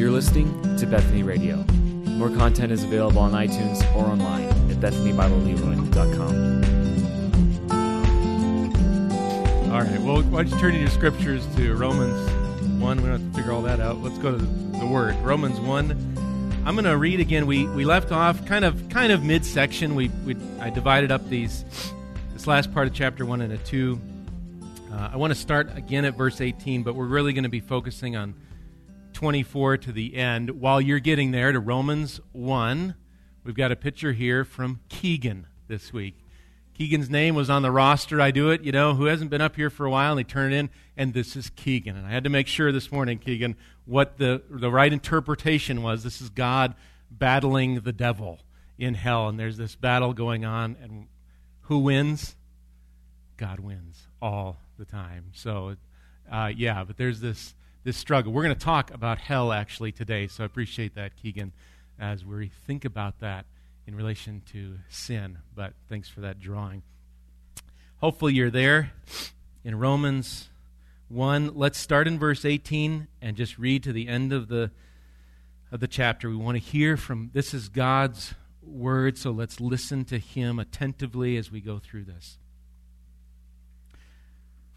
You're listening to Bethany Radio. More content is available on iTunes or online at BethanyBibleLeroy.com. All right. Well, why don't you turn in your scriptures to Romans 1? We don't have to figure all that out. Let's go to the Word. Romans 1. I'm going to read again. We, we left off kind of kind of midsection. We, we I divided up these this last part of chapter 1 into two. Uh, I want to start again at verse 18, but we're really going to be focusing on 24 to the end. While you're getting there to Romans 1, we've got a picture here from Keegan this week. Keegan's name was on the roster. I do it, you know, who hasn't been up here for a while, and they turn it in, and this is Keegan. And I had to make sure this morning, Keegan, what the, the right interpretation was. This is God battling the devil in hell, and there's this battle going on, and who wins? God wins all the time. So, uh, yeah, but there's this this struggle. We're going to talk about hell actually today, so I appreciate that, Keegan, as we think about that in relation to sin. But thanks for that drawing. Hopefully, you're there in Romans 1. Let's start in verse 18 and just read to the end of the, of the chapter. We want to hear from this is God's word, so let's listen to Him attentively as we go through this.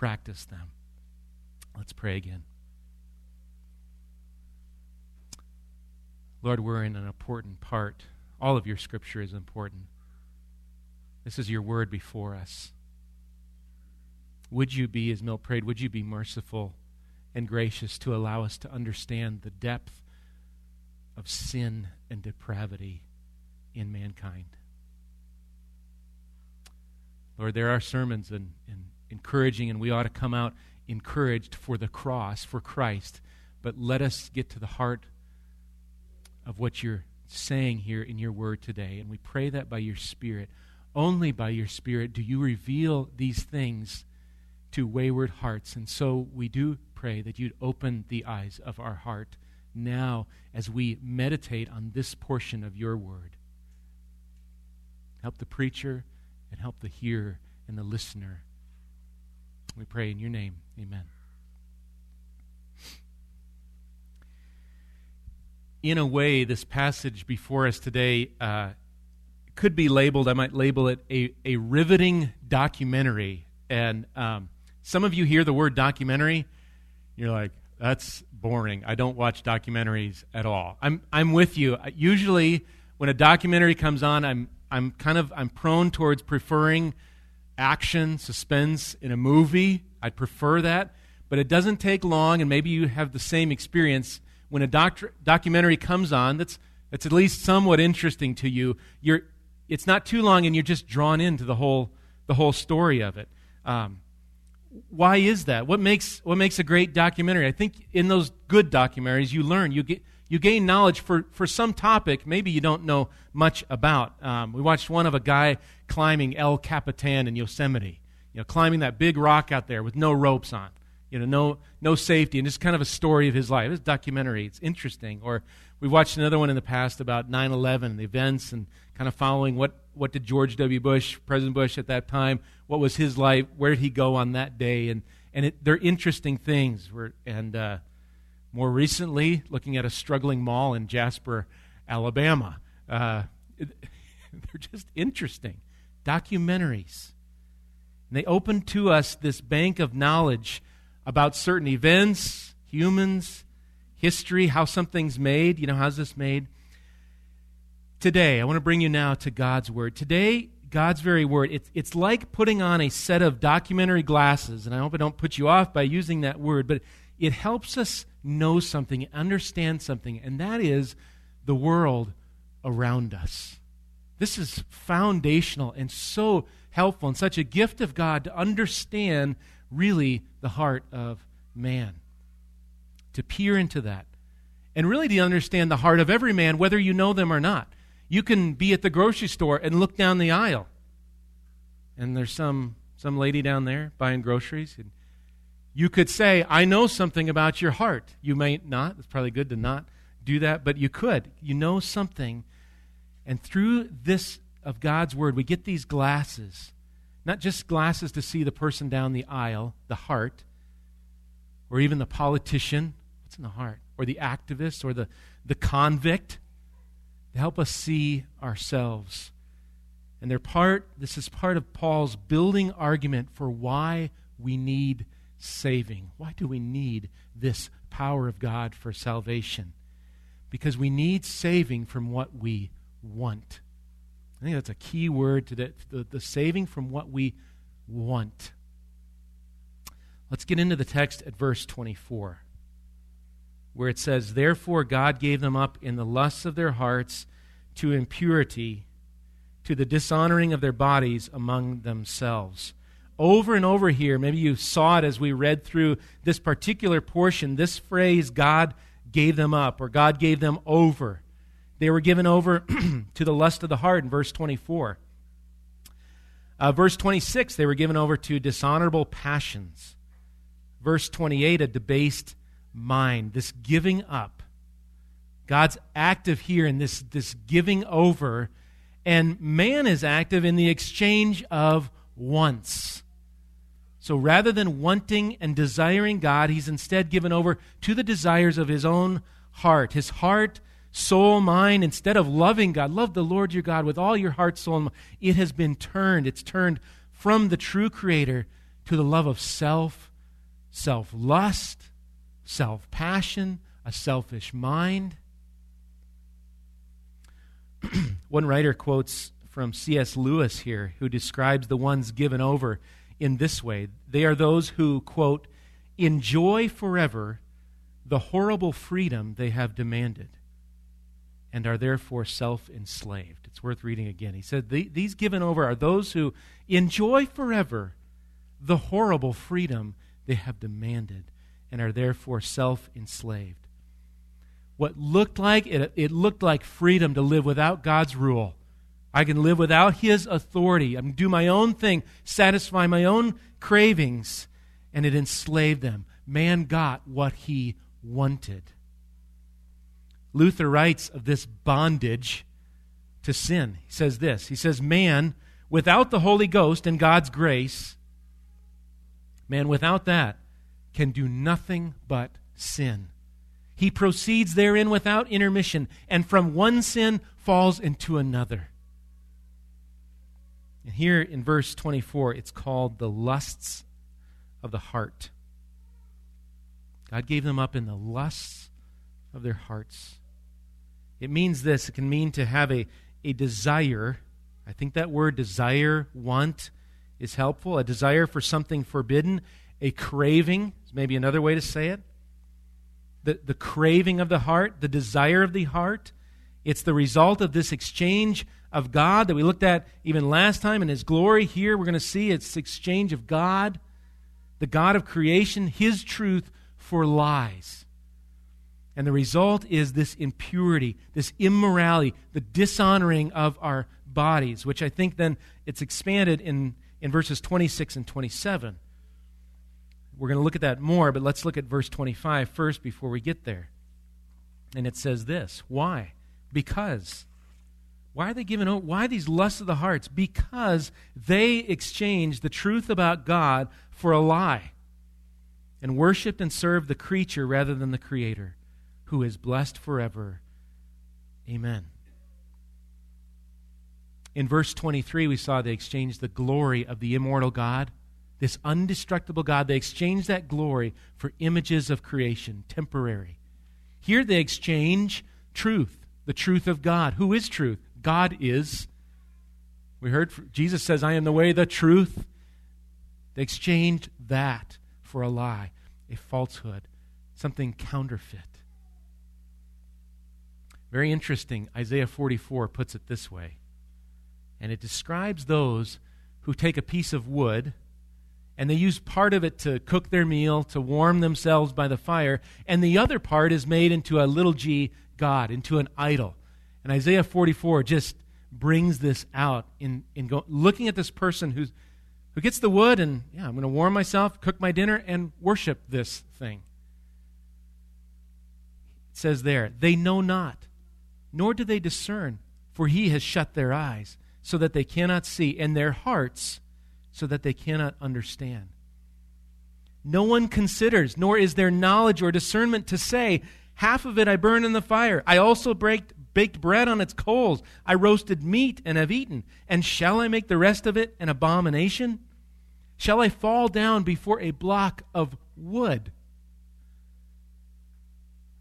practice them. Let's pray again. Lord, we're in an important part. All of your scripture is important. This is your word before us. Would you be, as Mill prayed, would you be merciful and gracious to allow us to understand the depth of sin and depravity in mankind? Lord, there are sermons and, and encouraging, and we ought to come out encouraged for the cross, for Christ. But let us get to the heart of what you're saying here in your word today. And we pray that by your Spirit. Only by your Spirit do you reveal these things to wayward hearts. And so we do pray that you'd open the eyes of our heart now as we meditate on this portion of your word. Help the preacher and help the hearer and the listener we pray in your name. Amen. In a way, this passage before us today uh, could be labeled, I might label it a, a riveting documentary. And um, Some of you hear the word documentary, you're like, that's boring. I don't watch documentaries at all. I'm, I'm with you. Usually, when a documentary comes on, I'm, I'm kind of I'm prone towards preferring action, suspense in a movie. I'd prefer that. But it doesn't take long, and maybe you have the same experience when a doc- documentary comes on that's, that's at least somewhat interesting to you. You're, it's not too long, and you're just drawn into the whole, the whole story of it. Um, why is that? What makes, what makes a great documentary? I think in those good documentaries, you learn, you, get, you gain knowledge for, for some topic maybe you don't know much about. Um, we watched one of a guy climbing El Capitan in Yosemite, you know, climbing that big rock out there with no ropes on, you know, no, no safety, and just kind of a story of his life. It's a documentary. It's interesting. Or we watched another one in the past about 9 11, the events, and kind of following what, what did George W. Bush, President Bush at that time, what was his life, where did he go on that day, and, and it, they're interesting things. We're, and uh, more recently, looking at a struggling mall in Jasper, Alabama. Uh, it, they're just interesting documentaries. And they open to us this bank of knowledge about certain events, humans, history, how something's made. You know, how's this made? Today, I want to bring you now to God's Word. Today, God's very word. It's, it's like putting on a set of documentary glasses, and I hope I don't put you off by using that word, but it helps us know something, understand something, and that is the world around us. This is foundational and so helpful and such a gift of God to understand really the heart of man, to peer into that, and really to understand the heart of every man, whether you know them or not. You can be at the grocery store and look down the aisle, and there's some, some lady down there buying groceries. And you could say, I know something about your heart. You may not. It's probably good to not do that, but you could. You know something. And through this of God's Word, we get these glasses. Not just glasses to see the person down the aisle, the heart, or even the politician. What's in the heart? Or the activist, or the, the convict to help us see ourselves. And they're part, this is part of Paul's building argument for why we need saving. Why do we need this power of God for salvation? Because we need saving from what we want. I think that's a key word to the, the, the saving from what we want. Let's get into the text at verse 24 where it says, Therefore God gave them up in the lusts of their hearts to impurity, to the dishonoring of their bodies among themselves. Over and over here, maybe you saw it as we read through this particular portion, this phrase, God gave them up, or God gave them over. They were given over to the lust of the heart in verse 24. Uh, verse 26, they were given over to dishonorable passions. Verse 28, a debased mind, this giving up. God's active here in this, this giving over, and man is active in the exchange of wants. So rather than wanting and desiring God, he's instead given over to the desires of his own heart. His heart, soul, mind, instead of loving God, love the Lord your God with all your heart, soul, and mind. It has been turned. It's turned from the true Creator to the love of self, self lust, self passion, a selfish mind. One writer quotes from C.S. Lewis here, who describes the ones given over in this way They are those who, quote, enjoy forever the horrible freedom they have demanded and are therefore self enslaved. It's worth reading again. He said, These given over are those who enjoy forever the horrible freedom they have demanded and are therefore self enslaved. What looked like it, it looked like freedom to live without God's rule. I can live without His authority. I can do my own thing, satisfy my own cravings, and it enslaved them. Man got what he wanted. Luther writes of this bondage to sin. He says this He says, Man, without the Holy Ghost and God's grace, man, without that, can do nothing but sin. He proceeds therein without intermission, and from one sin falls into another. And here in verse 24, it's called the lusts of the heart. God gave them up in the lusts of their hearts. It means this it can mean to have a, a desire. I think that word desire, want, is helpful. A desire for something forbidden, a craving is maybe another way to say it. The, the craving of the heart, the desire of the heart. It's the result of this exchange of God that we looked at even last time in His glory. Here we're going to see it's exchange of God, the God of creation, His truth for lies. And the result is this impurity, this immorality, the dishonoring of our bodies, which I think then it's expanded in, in verses 26 and 27. We're going to look at that more, but let's look at verse 25 first before we get there. And it says this Why? Because. Why are they giving over? Why these lusts of the hearts? Because they exchanged the truth about God for a lie and worshiped and served the creature rather than the Creator, who is blessed forever. Amen. In verse 23, we saw they exchanged the glory of the immortal God, this undestructible God. They exchanged that glory for images of creation, temporary. Here they exchange truth, the truth of God. Who is truth? God is. We heard Jesus says, I am the way, the truth. They exchanged that for a lie, a falsehood, something counterfeit. Very interesting. Isaiah 44 puts it this way. And it describes those who take a piece of wood and they use part of it to cook their meal, to warm themselves by the fire, and the other part is made into a little g God, into an idol. And Isaiah 44 just brings this out in, in go, looking at this person who's who gets the wood and, yeah, I'm going to warm myself, cook my dinner, and worship this thing. It says there, they know not, nor do they discern, for he has shut their eyes, so that they cannot see, and their hearts, so that they cannot understand. No one considers, nor is there knowledge or discernment to say, Half of it I burn in the fire. I also baked, baked bread on its coals. I roasted meat and have eaten. And shall I make the rest of it an abomination? Shall I fall down before a block of wood?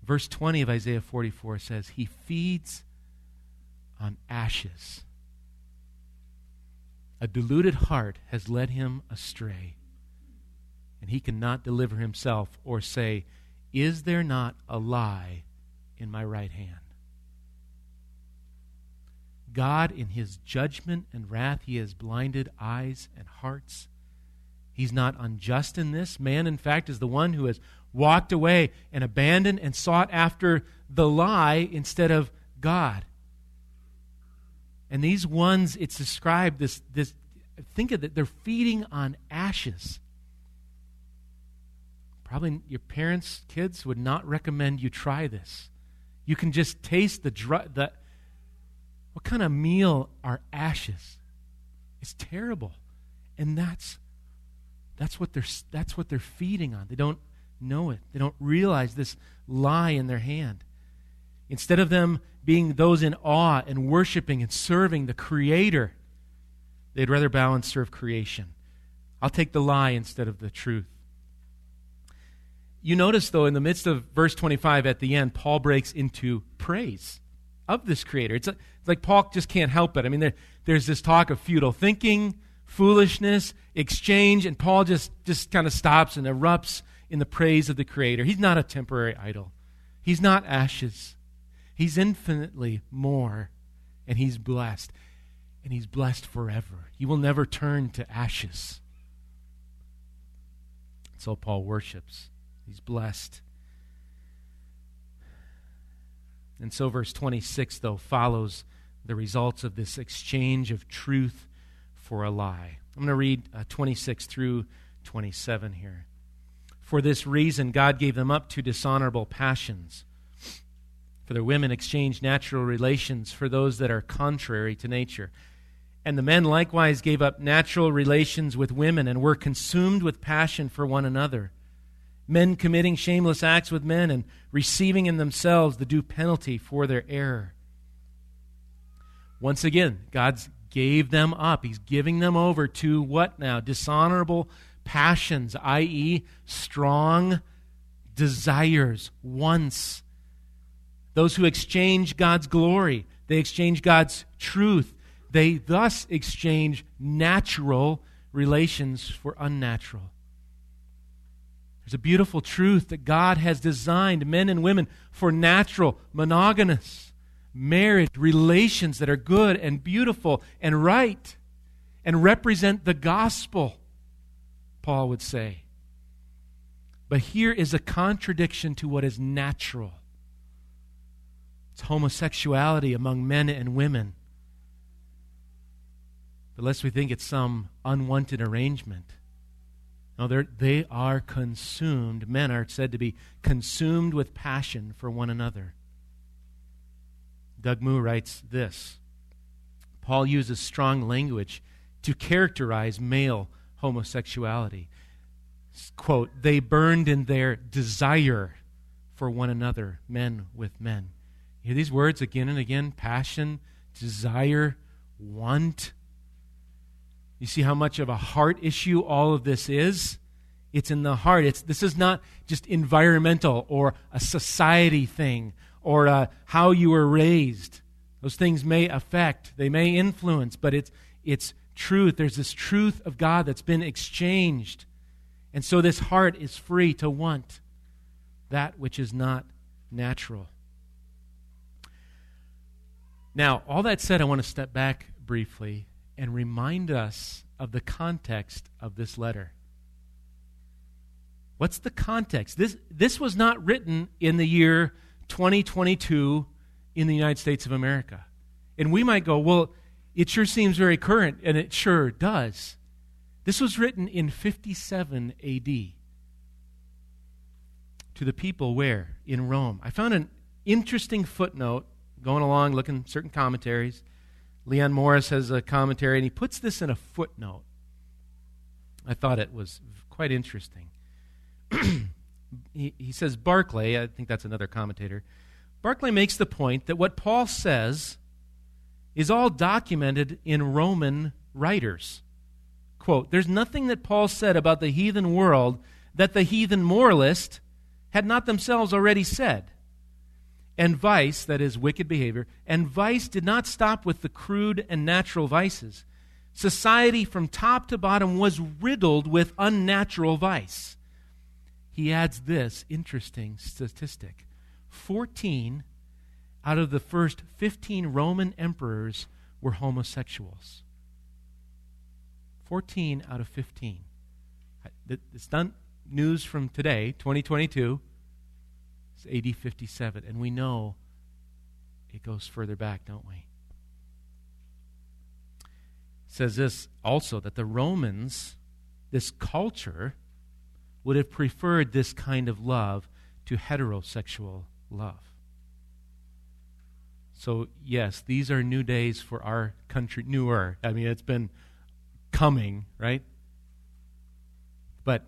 Verse 20 of Isaiah 44 says, He feeds on ashes. A deluded heart has led him astray, and he cannot deliver himself or say, Is there not a lie in my right hand? God, in his judgment and wrath, he has blinded eyes and hearts. He's not unjust in this. Man, in fact, is the one who has walked away and abandoned and sought after the lie instead of God. And these ones, it's described this, this think of it, they're feeding on ashes. Probably your parents, kids would not recommend you try this. You can just taste the, dr- the what kind of meal are ashes? It's terrible. And that's that's what they're that's what they're feeding on. They don't know it. They don't realize this lie in their hand. Instead of them being those in awe and worshiping and serving the creator, they'd rather bow and serve creation. I'll take the lie instead of the truth. You notice, though, in the midst of verse 25 at the end, Paul breaks into praise of this creator. It's, a, like Paul just can't help it. I mean, there, there's this talk of futile thinking, foolishness, exchange, and Paul just, just kind of stops and erupts in the praise of the creator. He's not a temporary idol, he's not ashes. He's infinitely more, and he's blessed. And he's blessed forever. He will never turn to ashes. So Paul worships. He's blessed. And so, verse 26, though, follows the results of this exchange of truth for a lie. I'm going to read uh, 26 through 27 here. For this reason, God gave them up to dishonorable passions. For their women exchanged natural relations for those that are contrary to nature. And the men likewise gave up natural relations with women and were consumed with passion for one another men committing shameless acts with men and receiving in themselves the due penalty for their error. Once again, God's gave them up. He's giving them over to what now? Dishonorable passions, i.e., strong desires, wants. Those who exchange God's glory, they exchange God's truth. They thus exchange natural relations for unnatural. There's a beautiful truth that God has designed men and women for natural, monogamous, marriage relations that are good and beautiful and right and represent the gospel, Paul would say. But here is a contradiction to what is natural it's homosexuality among men and women. But lest we think it's some unwanted arrangement. No, they are consumed. Men are said to be consumed with passion for one another. Doug Moo writes this Paul uses strong language to characterize male homosexuality. Quote, they burned in their desire for one another, men with men. You hear these words again and again passion, desire, want. You see how much of a heart issue all of this is? It's in the heart. It's, this is not just environmental or a society thing or uh, how you were raised. Those things may affect, they may influence, but it's, it's truth. There's this truth of God that's been exchanged. And so this heart is free to want that which is not natural. Now, all that said, I want to step back briefly and remind us of the context of this letter. What's the context? This, this was not written in the year 2022 in the United States of America. And we might go, well, it sure seems very current, and it sure does. This was written in 57 AD to the people where? In Rome. I found an interesting footnote going along, looking certain commentaries. Leon Morris has a commentary, and he puts this in a footnote. I thought it was quite interesting. he, he says Barclay, I think that's another commentator. Barclay makes the point that what Paul says is all documented in Roman writers. Quote, There's nothing that Paul said about the heathen world that the heathen moralist had not themselves already said. And vice, that is, wicked behavior, and vice did not stop with the crude and natural vices. Society from top to bottom was riddled with unnatural vice. He adds this interesting statistic 14 out of the first 15 Roman emperors were homosexuals. 14 out of 15. It's not news from today, 2022. It's AD 57. And we know it goes further back, don't we? Says this also that the Romans, this culture, would have preferred this kind of love to heterosexual love. So, yes, these are new days for our country, newer. I mean, it's been coming, right? But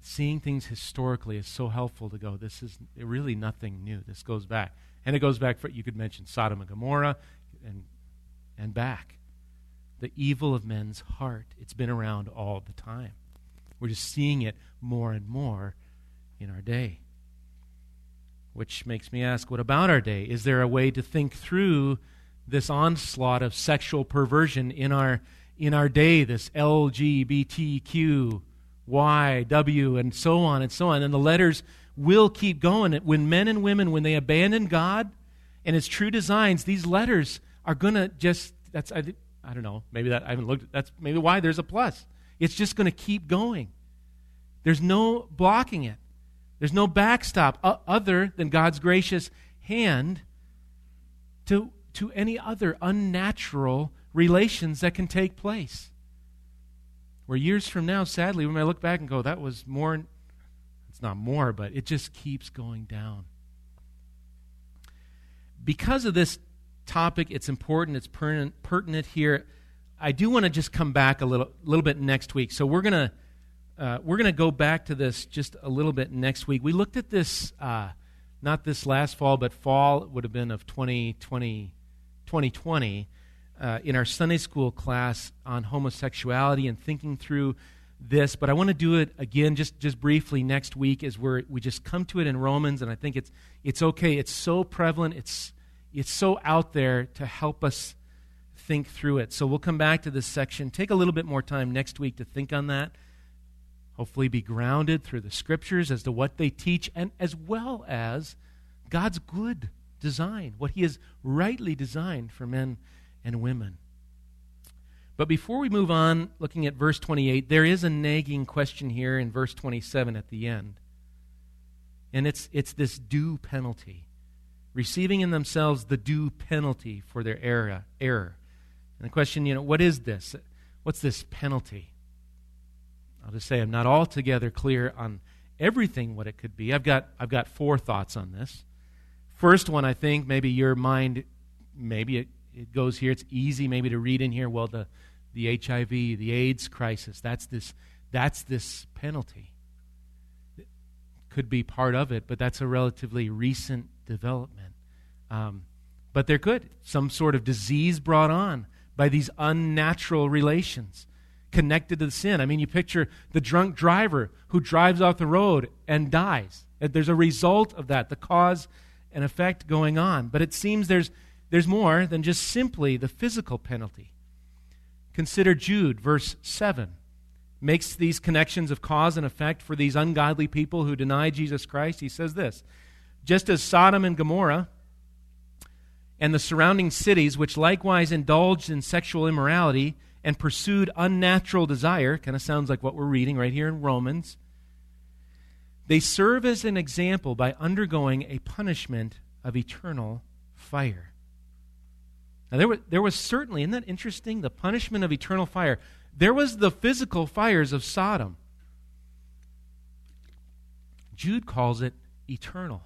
seeing things historically is so helpful to go, this is really nothing new. This goes back. And it goes back, for, you could mention Sodom and Gomorrah and, and back. The evil of men's heart, it's been around all the time. We're just seeing it more and more in our day. Which makes me ask, what about our day? Is there a way to think through this onslaught of sexual perversion in our in our day, this LGBTQ, Y, W, and so on and so on. And the letters will keep going. When men and women, when they abandon God and His true designs, these letters are going to just, that's, I, I don't know, maybe that, I haven't looked, that's maybe why there's a plus. It's just going to keep going. There's no blocking it. There's no backstop other than God's gracious hand to, to any other unnatural relations that can take place. Where years from now, sadly, we may look back and go, that was more, it's not more, but it just keeps going down. Because of this topic, it's important, it's pertinent here. I do want to just come back a little, little bit next week. So we're to. Uh, we're to go back to this just a little bit next week. We looked at this, uh, not this last fall, but fall would have been of 2020, 2020 uh, in our Sunday school class on homosexuality and thinking through this, but I want to do it again just, just briefly next week as we we just come to it in Romans, and I think it's, it's okay. It's so prevalent, it's, it's so out there to help us think through it. So we'll come back to this section, take a little bit more time next week to think on that. Hopefully, be grounded through the scriptures as to what they teach, and as well as God's good design, what He has rightly designed for men and women. But before we move on, looking at verse 28, there is a nagging question here in verse 27 at the end. And it's, it's this due penalty, receiving in themselves the due penalty for their error. error. And the question, you know, what is this? What's this penalty? I'll just say I'm not altogether clear on everything what it could be. I've got, I've got four thoughts on this. First one, I think, maybe your mind, maybe it, it goes here. It's easy maybe to read in here, well, the, the HIV, the AIDS crisis, that's this, that's this penalty. It could be part of it, but that's a relatively recent development. Um, but there could. Some sort of disease brought on by these unnatural relations connected to the sin. I mean, you picture the drunk driver who drives off the road and dies. There's a result of that, the cause and effect going on. But it seems there's, there's more than just simply the physical penalty. Consider Jude, verse 7. Makes these connections of cause and effect for these ungodly people who deny Jesus Christ. He says this Just as Sodom and Gomorrah and the surrounding cities, which likewise indulged in sexual immorality and pursued unnatural desire, kind of sounds like what we're reading right here in Romans, they serve as an example by undergoing a punishment of eternal fire. Now, there was, there was certainly, isn't that interesting? The punishment of eternal fire. There was the physical fires of Sodom. Jude calls it eternal.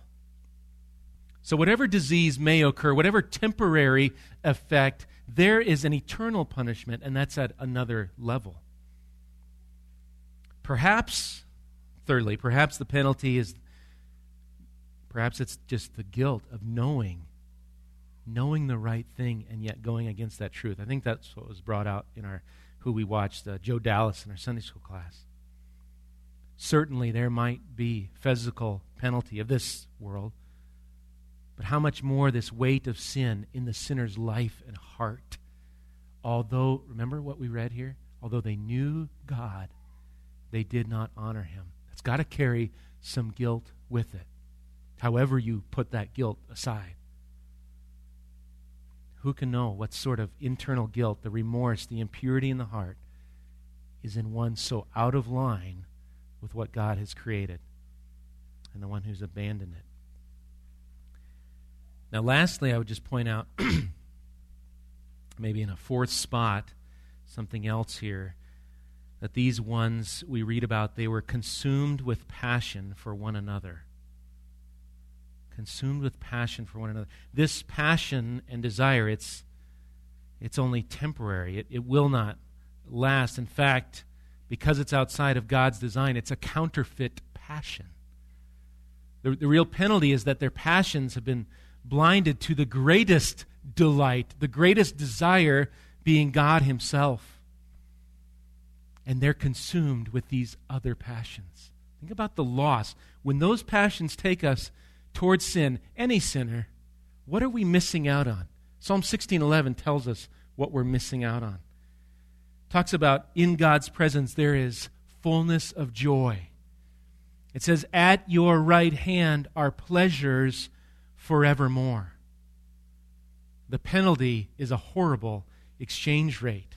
So, whatever disease may occur, whatever temporary effect, there is an eternal punishment, and that's at another level. Perhaps, thirdly, perhaps the penalty is, perhaps it's just the guilt of knowing knowing the right thing and yet going against that truth. I think that's what was brought out in our who we watched uh, Joe Dallas in our Sunday school class. Certainly, there might be physical penalty of this world, but how much more this weight of sin in the sinner's life and heart? Although, remember what we read here? Although they knew God, they did not honor him. It's got to carry some guilt with it, however, you put that guilt aside. Who can know what sort of internal guilt, the remorse, the impurity in the heart is in one so out of line with what God has created and the one who's abandoned it? Now, lastly, I would just point out, maybe in a fourth spot, something else here that these ones we read about, they were consumed with passion for one another consumed with passion for one another. This passion and desire, it's, it's only temporary. It, it will not last. In fact, because it's outside of God's design, it's a counterfeit passion. The, the real penalty is that their passions have been blinded to the greatest delight, the greatest desire being God Himself. And they're consumed with these other passions. Think about the loss. When those passions take us towards sin, any sinner, what are we missing out on? Psalm 16:11 tells us what we're missing out on. Talks about in God's presence there is fullness of joy. It says at your right hand are pleasures forevermore. The penalty is a horrible exchange rate.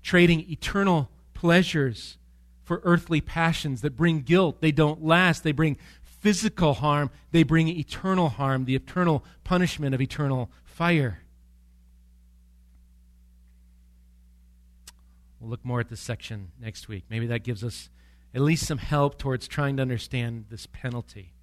Trading eternal pleasures for earthly passions that bring guilt. They don't last. They bring physical harm, they bring eternal harm, the eternal punishment of eternal fire. We'll look more at this section next week. Maybe that gives us at least some help towards trying to understand this penalty.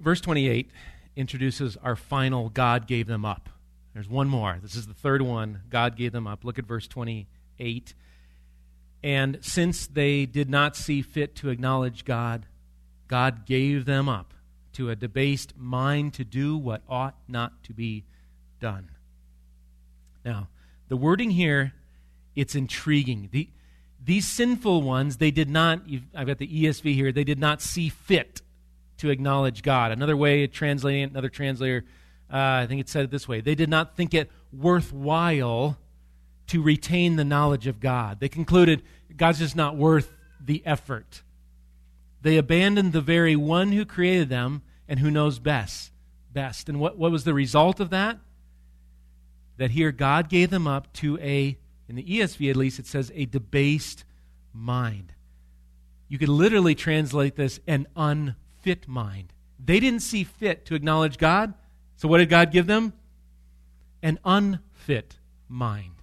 Verse 28 introduces our final God gave them up. There's one more. This is the third one. God gave them up. Look at verse 28. And since they did not see fit to acknowledge God, God gave them up to a debased mind to do what ought not to be done. Now, the wording here it's intriguing. The, these sinful ones, they did not, I've got the ESV here, they did not see fit to acknowledge God. Another way of translating it, another translator, uh, I think it said it this way they did not think it worthwhile to retain the knowledge of God. They concluded God's just not worth the effort. They abandoned the very one who created them and who knows best. Best. And what, what was the result of that? That here God gave them up to a, in the ESV at least, it says a debased mind. You could literally translate this an unfit mind. They didn't see fit to acknowledge God. So what did God give them? An unfit mind.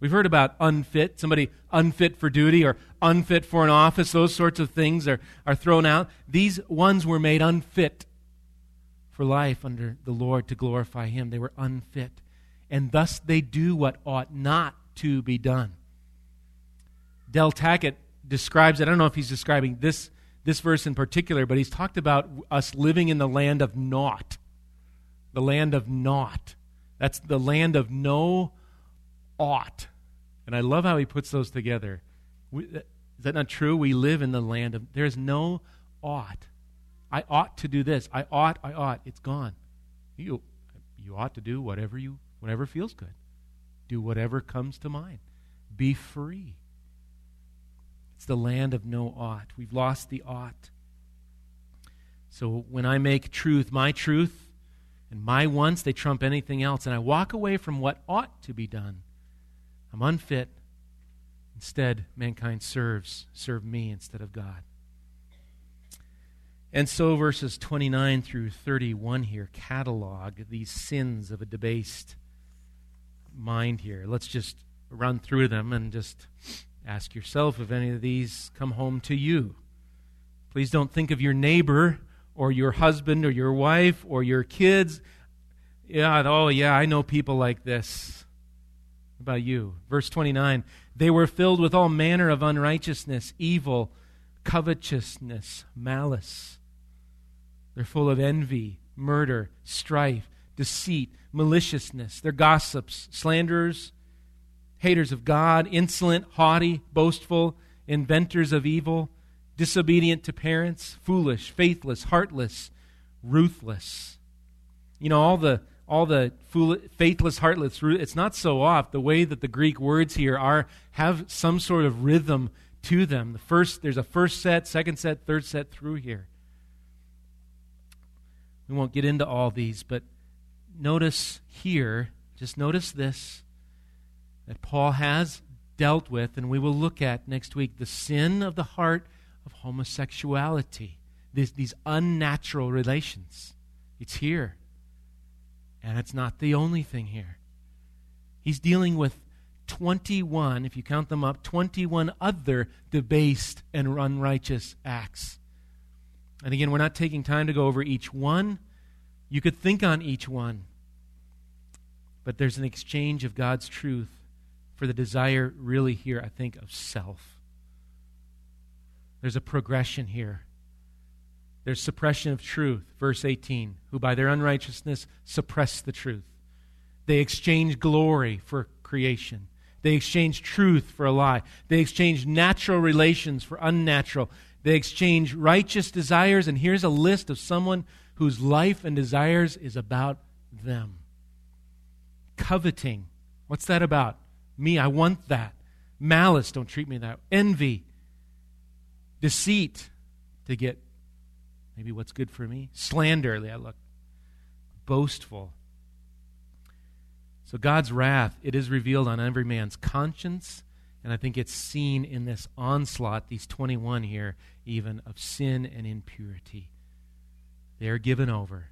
We've heard about unfit, somebody unfit for duty or unfit for an office. Those sorts of things are, are thrown out. These ones were made unfit for life under the Lord to glorify Him. They were unfit. And thus they do what ought not to be done. Del Tackett describes it. I don't know if he's describing this, this verse in particular, but he's talked about us living in the land of naught. The land of naught. That's the land of no ought. And I love how he puts those together. We, is that not true? We live in the land of, there's no ought. I ought to do this. I ought, I ought. It's gone. You, you ought to do whatever you, whatever feels good. Do whatever comes to mind. Be free. It's the land of no ought. We've lost the ought. So when I make truth my truth and my wants, they trump anything else, and I walk away from what ought to be done I'm unfit. Instead, mankind serves, serve me instead of God. And so, verses 29 through 31 here catalog these sins of a debased mind here. Let's just run through them and just ask yourself if any of these come home to you. Please don't think of your neighbor or your husband or your wife or your kids. Yeah, oh, yeah, I know people like this about you? Verse 29 They were filled with all manner of unrighteousness, evil, covetousness, malice. They're full of envy, murder, strife, deceit, maliciousness. They're gossips, slanderers, haters of God, insolent, haughty, boastful, inventors of evil, disobedient to parents, foolish, faithless, heartless, ruthless. You know, all the all the faithless, heartless, it's not so off. The way that the Greek words here are have some sort of rhythm to them. The first, there's a first set, second set, third set through here. We won't get into all these, but notice here, just notice this, that Paul has dealt with, and we will look at next week the sin of the heart of homosexuality, these, these unnatural relations. It's here. And it's not the only thing here. He's dealing with 21, if you count them up, 21 other debased and unrighteous acts. And again, we're not taking time to go over each one. You could think on each one. But there's an exchange of God's truth for the desire, really, here, I think, of self. There's a progression here. There's suppression of truth, verse 18, who by their unrighteousness suppress the truth. They exchange glory for creation. They exchange truth for a lie. They exchange natural relations for unnatural. They exchange righteous desires, and here's a list of someone whose life and desires is about them. Coveting. What's that about? Me, I want that. Malice, don't treat me that. Envy. Deceit, to get maybe what's good for me. Slander, I look. Boastful. So God's wrath, it is revealed on every man's conscience, and I think it's seen in this onslaught, these 21 here, even of sin and impurity. They are given over.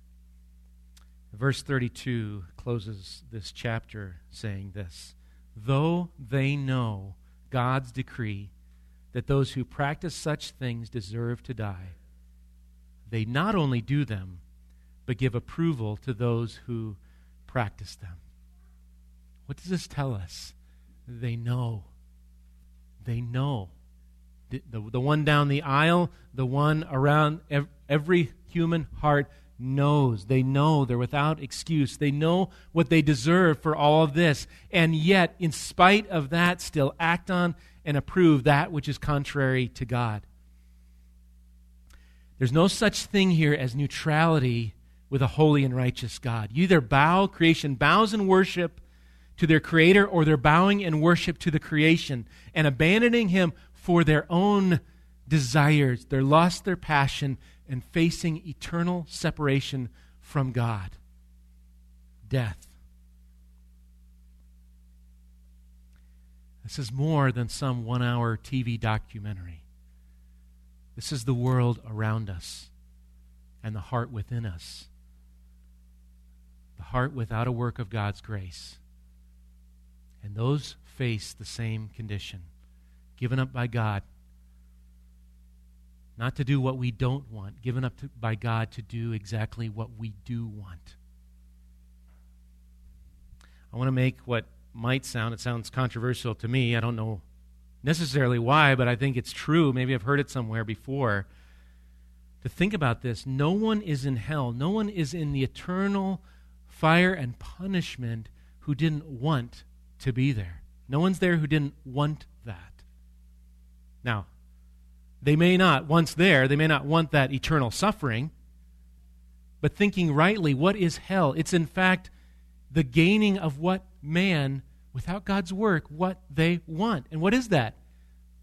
Verse 32 closes this chapter saying this Though they know God's decree that those who practice such things deserve to die, they not only do them, but give approval to those who practice them. What does this tell us? They know. They know. The, the, the one down the aisle, the one around ev- every human heart knows. They know they're without excuse. They know what they deserve for all of this. And yet, in spite of that, still act on and approve that which is contrary to God. There's no such thing here as neutrality with a holy and righteous God. You either bow, creation bows in worship to their creator, or they're bowing in worship to the creation and abandoning him for their own desires, their lust, their passion, and facing eternal separation from God. Death. This is more than some one hour TV documentary. This is the world around us and the heart within us. The heart without a work of God's grace. And those face the same condition given up by God not to do what we don't want, given up to, by God to do exactly what we do want. I want to make what might sound, it sounds controversial to me. I don't know necessarily why, but I think it's true. Maybe I've heard it somewhere before. To think about this no one is in hell, no one is in the eternal fire and punishment who didn't want to be there. No one's there who didn't want that. Now, they may not, once there, they may not want that eternal suffering. But thinking rightly, what is hell? It's in fact the gaining of what man, without God's work, what they want. And what is that?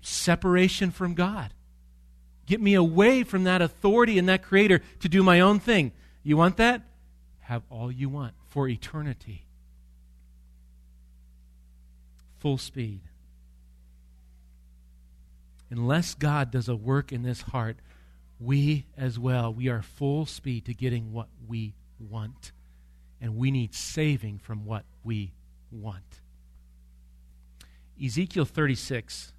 Separation from God. Get me away from that authority and that creator to do my own thing. You want that? Have all you want for eternity. Full speed unless God does a work in this heart, we as well, we are full speed to getting what we want. And we need saving from what we want. Ezekiel 36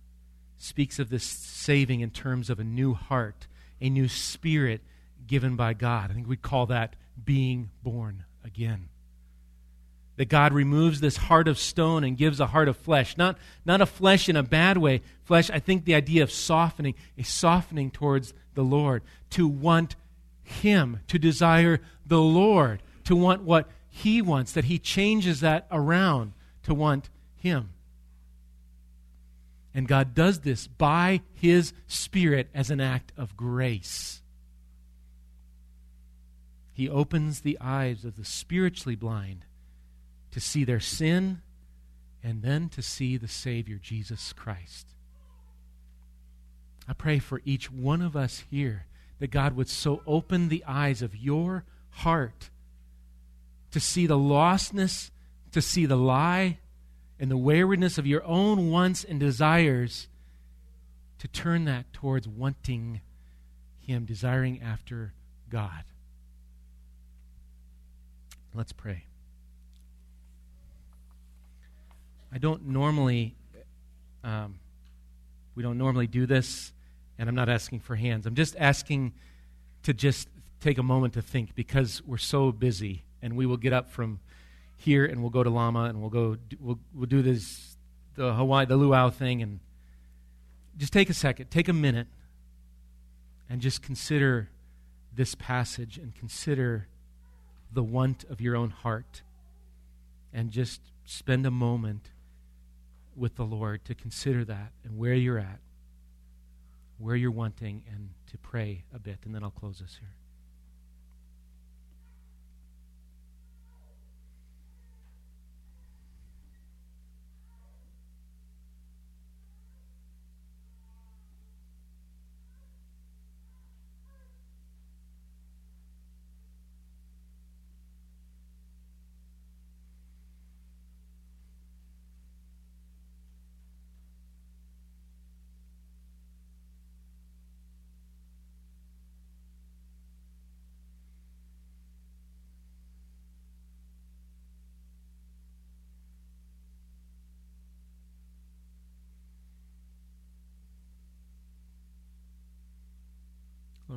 speaks of this saving in terms of a new heart, a new spirit given by God. I think we'd call that being born again that God removes this heart of stone and gives a heart of flesh. Not, not a flesh in a bad way. Flesh, I think the idea of softening, a softening towards the Lord, to want Him, to desire the Lord, to want what He wants, that He changes that around to want Him. And God does this by His Spirit as an act of grace. He opens the eyes of the spiritually blind to see their sin and then to see the Savior, Jesus Christ. I pray for each one of us here that God would so open the eyes of your heart to see the lostness, to see the lie, and the waywardness of your own wants and desires, to turn that towards wanting Him, desiring after God. Let's pray. I don't normally, um, we don't normally do this, and I'm not asking for hands. I'm just asking to just take a moment to think because we're so busy, and we will get up from here and we'll go to Lama and we'll go, we'll, we'll do this, the Hawaii, the luau thing, and just take a second, take a minute, and just consider this passage and consider the want of your own heart, and just spend a moment with the Lord to consider that and where you're at, where you're wanting, and to pray a bit. And then I'll close this here.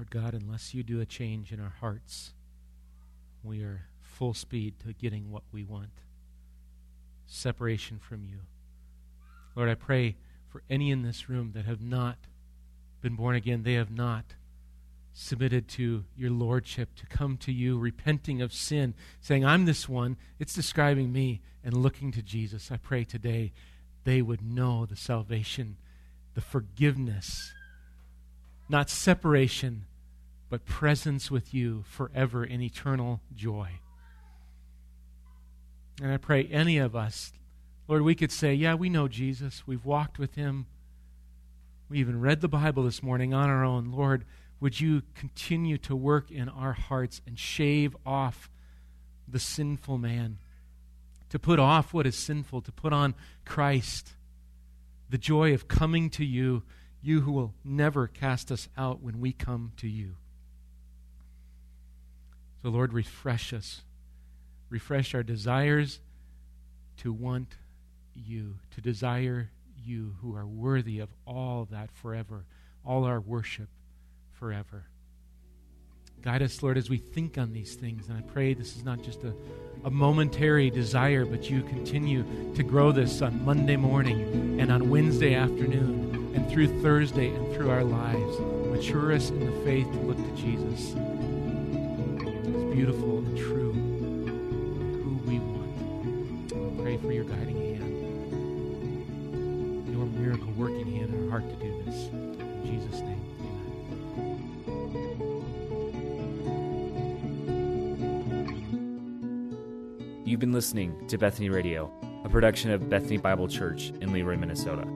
God, unless you do a change in our hearts, we are full speed to getting what we want separation from you. Lord, I pray for any in this room that have not been born again, they have not submitted to your lordship, to come to you, repenting of sin, saying, I'm this one. It's describing me, and looking to Jesus. I pray today they would know the salvation, the forgiveness, not separation, but presence with you forever in eternal joy. And I pray any of us, Lord, we could say, Yeah, we know Jesus. We've walked with him. We even read the Bible this morning on our own. Lord, would you continue to work in our hearts and shave off the sinful man? To put off what is sinful, to put on Christ. The joy of coming to you, you who will never cast us out when we come to you. So, Lord, refresh us. Refresh our desires to want you, to desire you who are worthy of all that forever, all our worship forever. Guide us, Lord, as we think on these things. And I pray this is not just a, a momentary desire, but you continue to grow this on Monday morning and on Wednesday afternoon and through Thursday and through our lives. Mature us in the faith to look to Jesus. Beautiful and true, who we want. We pray for your guiding hand, your miracle working hand in our heart to do this. In Jesus' name. Amen. You've been listening to Bethany Radio, a production of Bethany Bible Church in Leroy, Minnesota.